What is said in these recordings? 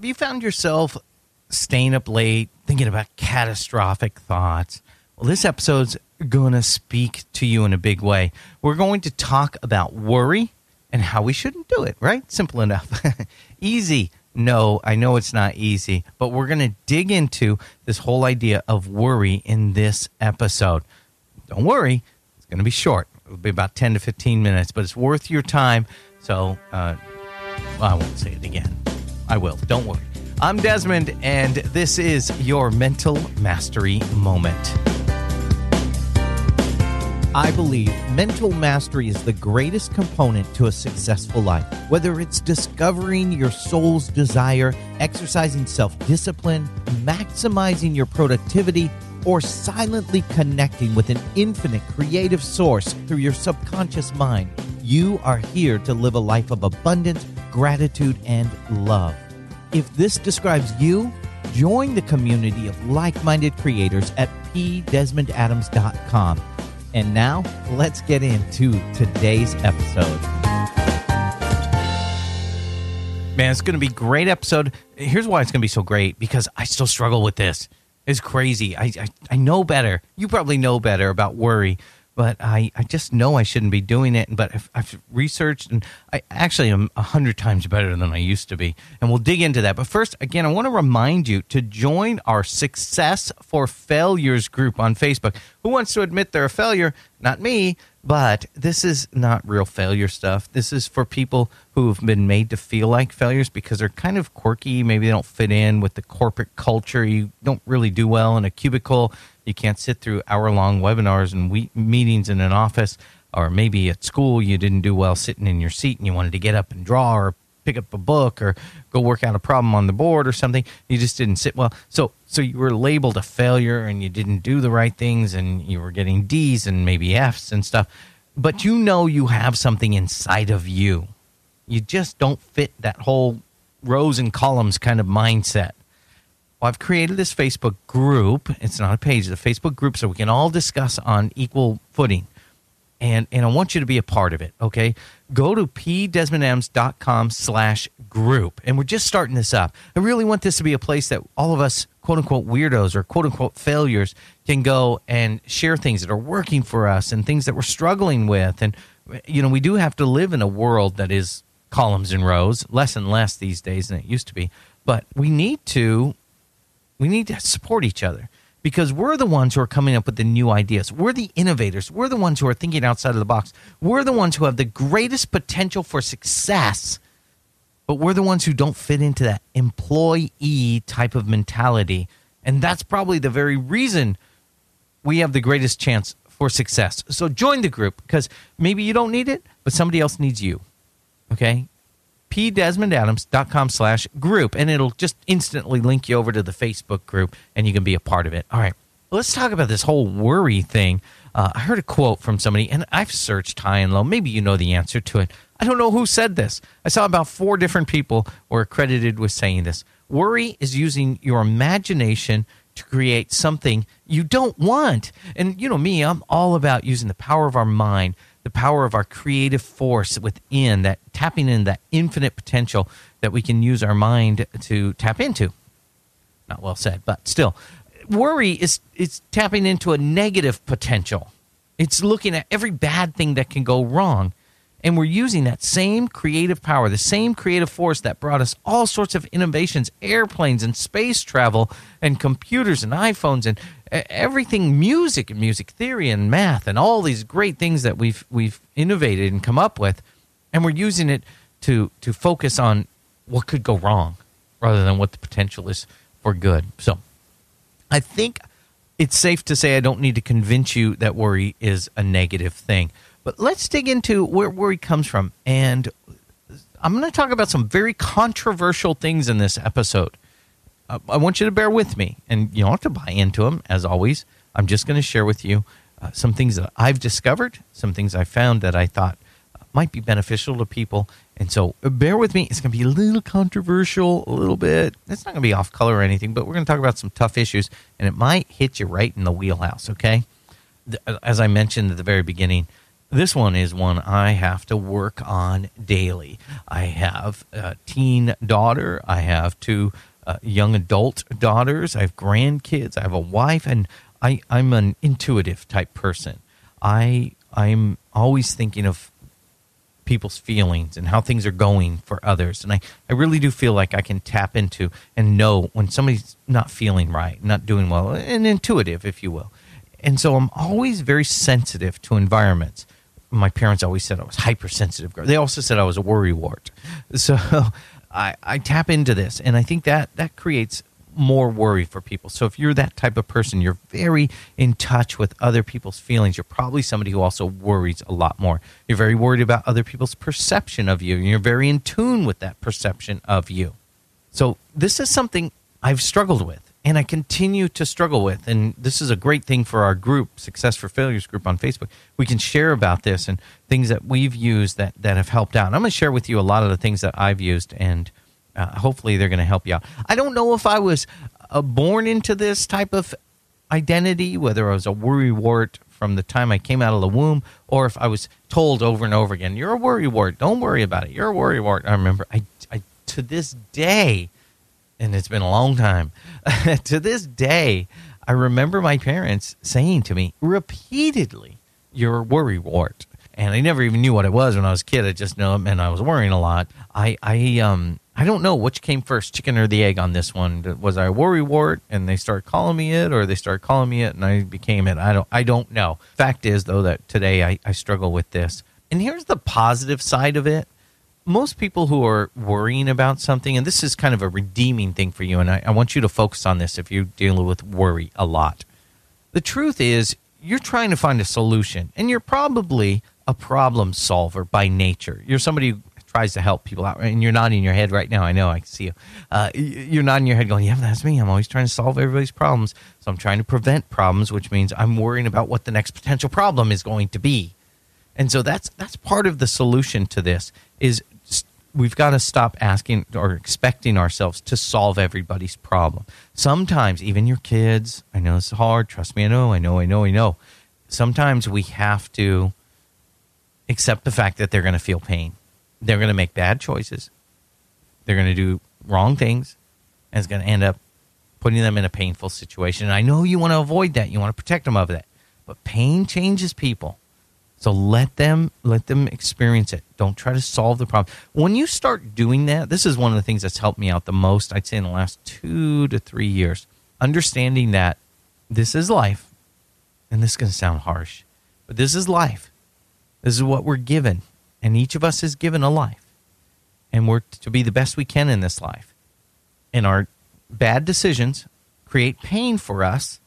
Have you found yourself staying up late thinking about catastrophic thoughts? Well, this episode's going to speak to you in a big way. We're going to talk about worry and how we shouldn't do it, right? Simple enough. easy. No, I know it's not easy, but we're going to dig into this whole idea of worry in this episode. Don't worry, it's going to be short. It'll be about 10 to 15 minutes, but it's worth your time. So, uh, I won't say it again. I will. Don't worry. I'm Desmond, and this is your mental mastery moment. I believe mental mastery is the greatest component to a successful life. Whether it's discovering your soul's desire, exercising self discipline, maximizing your productivity, or silently connecting with an infinite creative source through your subconscious mind, you are here to live a life of abundance, gratitude, and love. If this describes you, join the community of like minded creators at pdesmondadams.com. And now, let's get into today's episode. Man, it's going to be great episode. Here's why it's going to be so great because I still struggle with this. It's crazy. I, I, I know better. You probably know better about worry but I, I just know I shouldn't be doing it. But I've, I've researched, and I actually am a hundred times better than I used to be. And we'll dig into that. But first, again, I want to remind you to join our Success for Failures group on Facebook. Who wants to admit they're a failure? Not me. But this is not real failure stuff. This is for people who've been made to feel like failures because they're kind of quirky. Maybe they don't fit in with the corporate culture. You don't really do well in a cubicle. You can't sit through hour long webinars and we- meetings in an office, or maybe at school you didn't do well sitting in your seat and you wanted to get up and draw or pick up a book or go work out a problem on the board or something. You just didn't sit well. So so you were labeled a failure and you didn't do the right things and you were getting D's and maybe F's and stuff. But you know you have something inside of you. You just don't fit that whole rows and columns kind of mindset. Well, I've created this Facebook group. It's not a page, a Facebook group so we can all discuss on equal footing. And, and I want you to be a part of it, okay? Go to pdesmondadams.com slash group. And we're just starting this up. I really want this to be a place that all of us, quote unquote, weirdos or quote unquote failures can go and share things that are working for us and things that we're struggling with. And, you know, we do have to live in a world that is columns and rows, less and less these days than it used to be. But we need to we need to support each other because we're the ones who are coming up with the new ideas. We're the innovators. We're the ones who are thinking outside of the box. We're the ones who have the greatest potential for success, but we're the ones who don't fit into that employee type of mentality. And that's probably the very reason we have the greatest chance for success. So join the group because maybe you don't need it, but somebody else needs you. Okay? pdesmondadams.com slash group and it'll just instantly link you over to the facebook group and you can be a part of it. All right let's talk about this whole worry thing. Uh, i heard a quote from somebody and i've searched high and low. Maybe you know the answer to it. I don't know who said this. I saw about four different people were credited with saying this. Worry is using your imagination to create something you don't want. And you know me i'm all about using the power of our mind the power of our creative force within that tapping in that infinite potential that we can use our mind to tap into. Not well said but still. Worry is it's tapping into a negative potential. It's looking at every bad thing that can go wrong and we're using that same creative power the same creative force that brought us all sorts of innovations airplanes and space travel and computers and iphones and everything music and music theory and math and all these great things that we've we've innovated and come up with. And we're using it to to focus on what could go wrong rather than what the potential is for good. So i think it's safe to say i don't need to convince you that worry is a negative thing but let's dig into where where he comes from and i'm going to talk about some very controversial things in this episode uh, I want you to bear with me, and you don't have to buy into them. As always, I'm just going to share with you uh, some things that I've discovered, some things I found that I thought uh, might be beneficial to people. And so, uh, bear with me. It's going to be a little controversial, a little bit. It's not going to be off color or anything, but we're going to talk about some tough issues, and it might hit you right in the wheelhouse. Okay, uh, as I mentioned at the very beginning, This one is one I have to work on daily. I have a teen daughter. I have two uh, young adult daughters. I have grandkids. I have a wife, and I, I'm an intuitive type person. I I'm always thinking of people's feelings and how things are going for others. And I, I really do feel like I can tap into and know when somebody's not feeling right, not doing well, and intuitive, if you will. And so I'm always very sensitive to environments my parents always said I was hypersensitive. They also said I was a worry wart. So I, I tap into this, and I think that that creates more worry for people. So if you're that type of person, you're very in touch with other people's feelings. You're probably somebody who also worries a lot more. You're very worried about other people's perception of you, and you're very in tune with that perception of you. So this is something I've struggled with and I continue to struggle with. And this is a great thing for our group, Success for Failures group on Facebook. We can share about this and things that we've used that, that have helped out. And I'm going to share with you a lot of the things that I've used, and uh, hopefully they're going to help you out. I don't know if I was uh, born into this type of identity, whether I was a worry wart from the time I came out of the womb, or if I was told over and over again, "You're a worry wart. Don't worry about it. You're a worry wart." I remember, I, I to this day and it's been a long time. to this day, I remember my parents saying to me repeatedly, You're a worry wart. And I never even knew what it was when I was a kid. I just know it meant I was worrying a lot. I, I, um, I don't know which came first, chicken or the egg on this one. Was I a worry wart and they started calling me it, or they started calling me it and I became it? I don't, I don't know. Fact is, though, that today I, I struggle with this. And here's the positive side of it most people who are worrying about something, and this is kind of a redeeming thing for you, and I, I, want you to focus on this if you're dealing with worry a lot. The truth is, you're trying to find a solution, and you're probably a problem solver by nature. You're somebody who tries to help people out, and you're nodding your head right now. I know, I can see you. Uh, you're nodding your head, going, "Yeah, that's me. I'm always trying to solve everybody's problems. So I'm trying to prevent problems, which means I'm worrying about what the next potential problem is going to be." And so that's that's part of the solution to this is we've got to stop asking or expecting ourselves to solve everybody's problem. Sometimes, even your kids, I know it's hard. Trust me, I know, I know, I know, I know. Sometimes we have to accept the fact that they're going to feel pain. They're going to make bad choices. They're going to do wrong things, and it's going to end up putting them in a painful situation. And I know you want to avoid that. You want to protect them of that. But pain changes people. So let them let them experience it. Don't try to solve the problem. When you start doing that, this is one of the things that's helped me out the most, I'd say in the last 2 to 3 years. Understanding that this is life. And this is going to sound harsh, but this is life. This is what we're given, and each of us is given a life. And we're to be the best we can in this life. And our bad decisions create pain for us,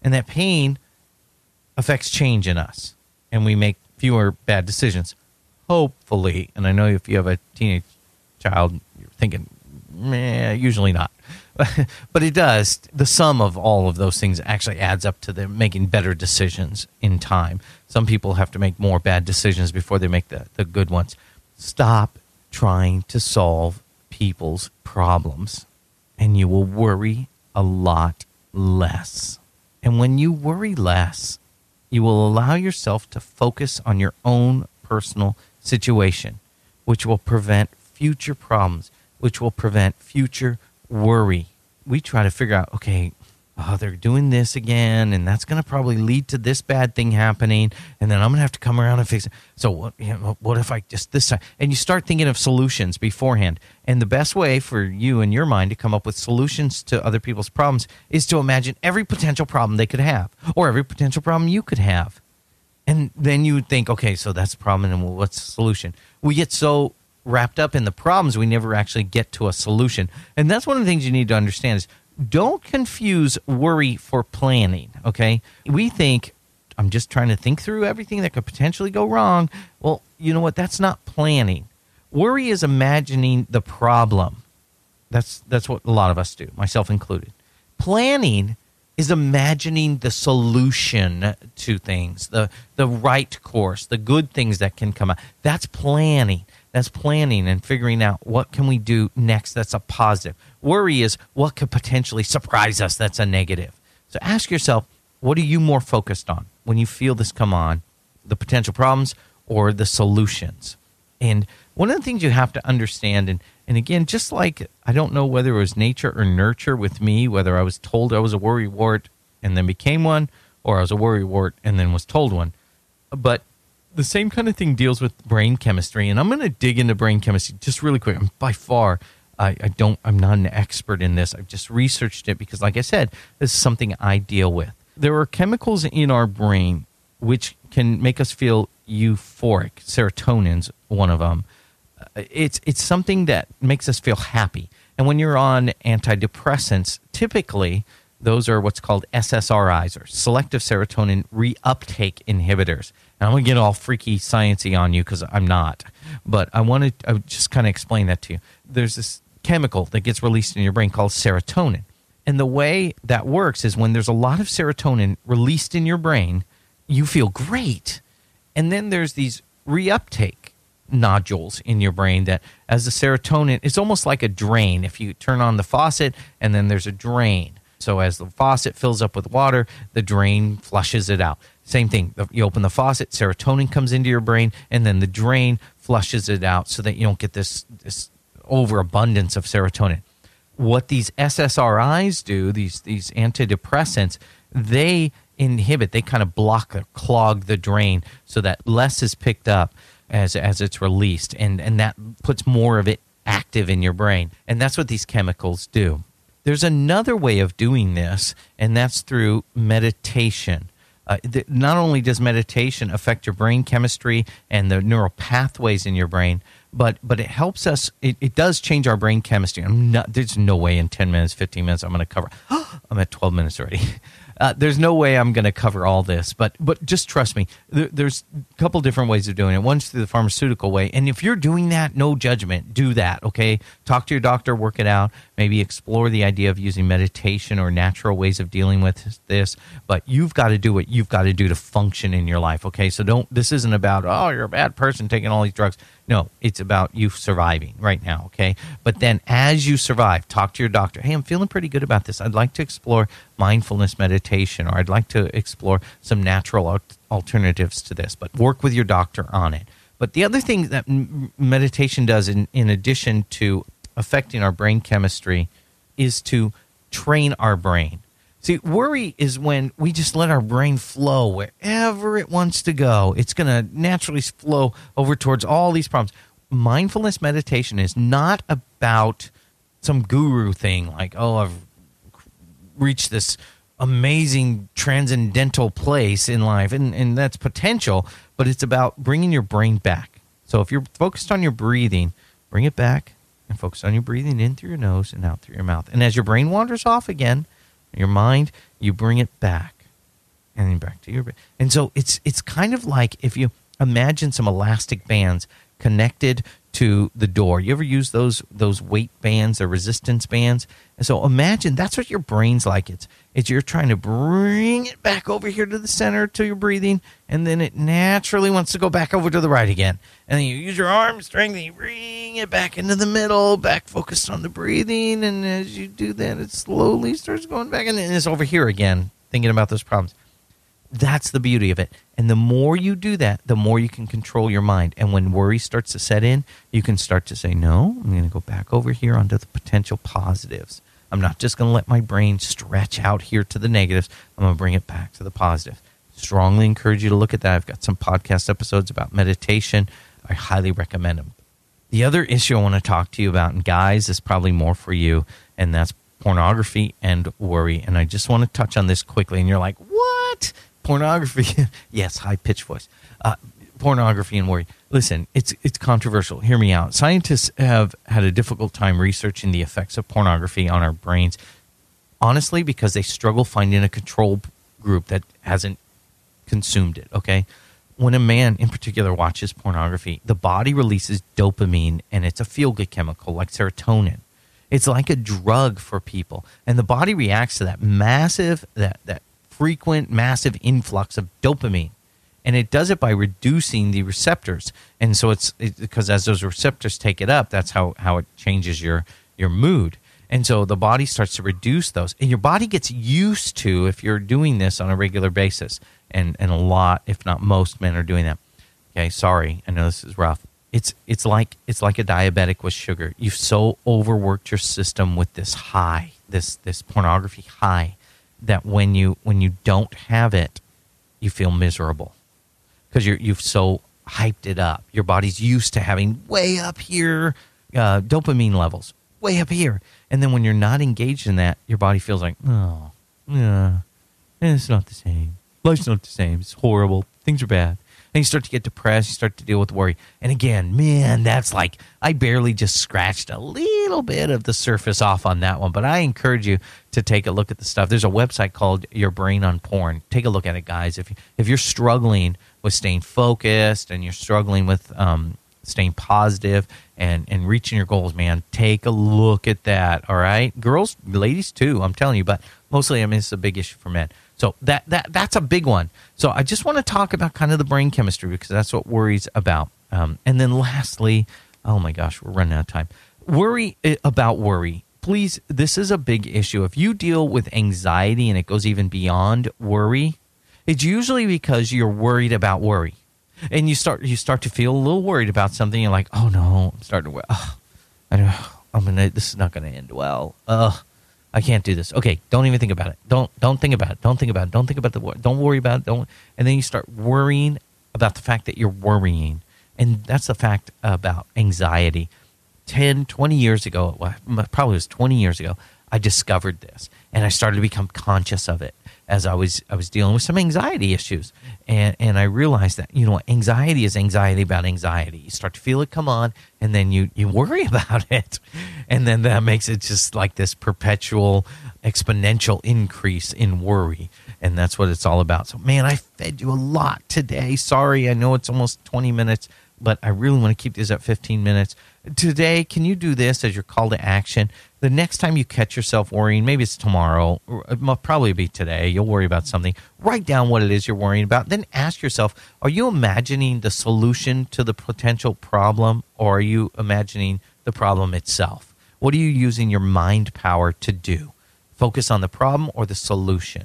and that pain affects change in us and we make fewer bad decisions. Hopefully, and I know if you have a teenage child, you're thinking, meh, usually not. but it does. The sum of all of those things actually adds up to them making better decisions in time. Some people have to make more bad decisions before they make the, the good ones. Stop trying to solve people's problems, and you will worry a lot less. And when you worry less, you will allow yourself to focus on your own personal situation, which will prevent future problems, which will prevent future worry. We try to figure out, okay, oh, they're doing this again, and that's going to probably lead to this bad thing happening, and then I'm going to have to come around and fix it. So what? You know, what if I just this time? And you start thinking of solutions beforehand. And the best way for you and your mind to come up with solutions to other people's problems is to imagine every potential problem they could have, or every potential problem you could have. And then you think, okay, so that's the problem, and what's the solution? We get so wrapped up in the problems, we never actually get to a solution. And that's one of the things you need to understand is don't confuse worry for planning. Okay. We think, I'm just trying to think through everything that could potentially go wrong. Well, you know what? That's not planning. Worry is imagining the problem. That's that's what a lot of us do, myself included. Planning is imagining the solution to things, the the right course, the good things that can come out. That's planning. That's planning and figuring out what can we do next that's a positive. Worry is what could potentially surprise us that's a negative. So ask yourself, what are you more focused on when you feel this come on? the potential problems or the solutions. And one of the things you have to understand, and, and again, just like I don't know whether it was nature or nurture with me, whether I was told I was a worry wart and then became one, or I was a worry wart and then was told one. But the same kind of thing deals with brain chemistry. And I'm going to dig into brain chemistry just really quick. I'm by far, I, I don't, I'm not an expert in this. I've just researched it because, like I said, this is something I deal with. There are chemicals in our brain which can make us feel euphoric. Serotonin's one of them. Uh, it's it's something that makes us feel happy. And when you're on antidepressants, typically those are what's called SSRIs or selective serotonin reuptake inhibitors. And I'm going to get all freaky sciency on you because I'm not, but I want to just kind of explain that to you. There's this chemical that gets released in your brain called serotonin. And the way that works is when there's a lot of serotonin released in your brain, you feel great. And then there's these reuptake nodules in your brain that as the serotonin it's almost like a drain if you turn on the faucet and then there's a drain so as the faucet fills up with water the drain flushes it out. Same thing you open the faucet serotonin comes into your brain and then the drain flushes it out so that you don't get this this overabundance of serotonin. What these SSRIs do these these antidepressants they inhibit, they kind of block or clog the drain so that less is picked up as as it's released, and and that puts more of it active in your brain, and that's what these chemicals do. There's another way of doing this, and that's through meditation. Uh, th- not only does meditation affect your brain chemistry and the neural pathways in your brain, but but it helps us. It, it does change our brain chemistry. I'm not. There's no way in ten minutes, fifteen minutes, I'm going to cover. I'm at twelve minutes already. Uh, there's no way I'm going to cover all this, but but just trust me. There, there's a couple different ways of doing it. One's through the pharmaceutical way, and if you're doing that, no judgment. Do that, okay? Talk to your doctor, work it out. Maybe explore the idea of using meditation or natural ways of dealing with this. But you've got to do what you've got to do to function in your life, okay? So don't. This isn't about oh you're a bad person taking all these drugs. No, it's about you surviving right now, okay? But then as you survive, talk to your doctor. Hey, I'm feeling pretty good about this. I'd like to explore mindfulness meditation or I'd like to explore some natural alternatives to this, but work with your doctor on it. But the other thing that meditation does, in, in addition to affecting our brain chemistry, is to train our brain. See, worry is when we just let our brain flow wherever it wants to go. It's going to naturally flow over towards all these problems. Mindfulness meditation is not about some guru thing like, oh, I've reached this amazing transcendental place in life, and, and that's potential, but it's about bringing your brain back. So if you're focused on your breathing, bring it back and focus on your breathing in through your nose and out through your mouth. And as your brain wanders off again, your mind, you bring it back and then back to your and so it's it's kind of like if you imagine some elastic bands connected to the door. You ever use those those weight bands or resistance bands? And so imagine that's what your brain's like. It's it's you're trying to bring it back over here to the center to your breathing, and then it naturally wants to go back over to the right again. And then you use your arm strength and you bring it back into the middle, back focused on the breathing. And as you do that, it slowly starts going back, and then it's over here again, thinking about those problems. That's the beauty of it. And the more you do that, the more you can control your mind. And when worry starts to set in, you can start to say, No, I'm going to go back over here onto the potential positives. I'm not just going to let my brain stretch out here to the negatives. I'm going to bring it back to the positive. Strongly encourage you to look at that. I've got some podcast episodes about meditation. I highly recommend them. The other issue I want to talk to you about, and guys, is probably more for you, and that's pornography and worry. And I just want to touch on this quickly. And you're like, what? Pornography? yes, high pitched voice. Uh, pornography and worry. Listen, it's it's controversial. Hear me out. Scientists have had a difficult time researching the effects of pornography on our brains. Honestly, because they struggle finding a control group that hasn't consumed it, okay? When a man in particular watches pornography, the body releases dopamine and it's a feel good chemical like serotonin. It's like a drug for people. And the body reacts to that massive that that frequent massive influx of dopamine and it does it by reducing the receptors. And so it's because as those receptors take it up, that's how how it changes your your mood. And so the body starts to reduce those, and your body gets used to if you're doing this on a regular basis. and and a lot, if not most, men are doing that. Okay, sorry, I know this is rough. It's it's like it's like a diabetic with sugar. You've so overworked your system with this high, this this pornography high, that when you when you don't have it, you feel miserable because you're you've so hyped it up. Your body's used to having way up here uh, dopamine levels, way up here, and then when you're not engaged in that, your body feels like, oh, yeah, it's not the same. Life's not the same. It's horrible. Things are bad. And you start to get depressed. You start to deal with worry. And again, man, that's like I barely just scratched a little bit of the surface off on that one. But I encourage you to take a look at the stuff. There's a website called Your Brain on Porn. Take a look at it, guys. If if you're struggling with staying focused and you're struggling with um, staying positive and and reaching your goals, man, take a look at that. All right, girls, ladies too. I'm telling you, but mostly, I mean, it's a big issue for men. So that that that's a big one. So I just want to talk about kind of the brain chemistry because that's what worries about. Um, and then lastly, oh my gosh, we're running out of time. Worry eh, about worry. Please, this is a big issue. If you deal with anxiety and it goes even beyond worry, it's usually because you're worried about worry and you start you start to feel a little worried about something. You're like, oh no, I'm starting to. Oh, I know I'm gonna. This is not gonna end well. Ugh, I can't do this. Okay, don't even think about it. Don't don't think about it. Don't think about it. Don't think about the Don't worry about it. Don't. And then you start worrying about the fact that you're worrying, and that's the fact about anxiety. 10, 20 years ago, well, probably was 20 years ago, I discovered this and I started to become conscious of it as I was I was dealing with some anxiety issues, and and I realized that you know anxiety is anxiety about anxiety. You start to feel it come on, and then you you worry about it, and then that makes it just like this perpetual exponential increase in worry, and that's what it's all about. So man, I fed you a lot today. Sorry, I know it's almost twenty minutes, but I really want to keep this at fifteen minutes today, can you do this as your call to action? The next time you catch yourself worrying, maybe it's tomorrow, it will uh, probably be today, you'll worry about something. Write down what it is you're worrying about. Then ask yourself are you imagining the solution to the potential problem or are you imagining the problem itself? What are you using your mind power to do? Focus on the problem or the solution?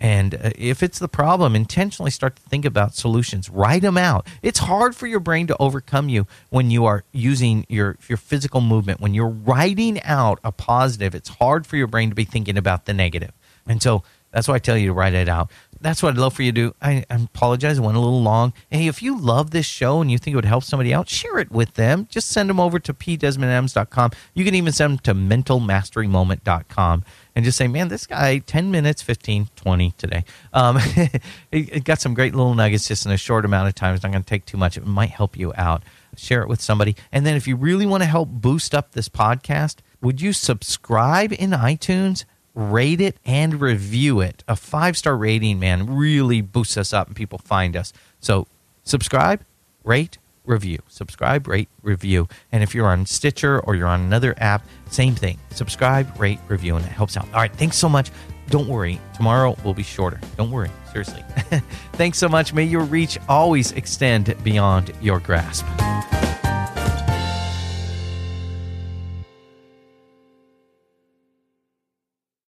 And uh, if it's the problem, intentionally start to think about solutions. Write them out. It's hard for your brain to overcome you when you are using your, your physical movement. When you're writing out a positive, it's hard for your brain to be thinking about the negative. And so that's why I tell you to write it out. That's what I'd love for you to do. I, I apologize. I went a little long. Hey, if you love this show and you think it would help somebody out, share it with them. Just send them over to pdesmondadams.com. You can even send them to mentalmasterymoment.com and just say, man, this guy, 10 minutes, 15, 20 today. Um, it, got some great little nuggets just in a short amount of time. It's not going to take too much. It might help you out. Share it with somebody. And then if you really want to help boost up this podcast, would you subscribe in iTunes? Rate it and review it. A five star rating, man, really boosts us up and people find us. So subscribe, rate, review. Subscribe, rate, review. And if you're on Stitcher or you're on another app, same thing. Subscribe, rate, review, and it helps out. All right, thanks so much. Don't worry, tomorrow will be shorter. Don't worry, seriously. thanks so much. May your reach always extend beyond your grasp.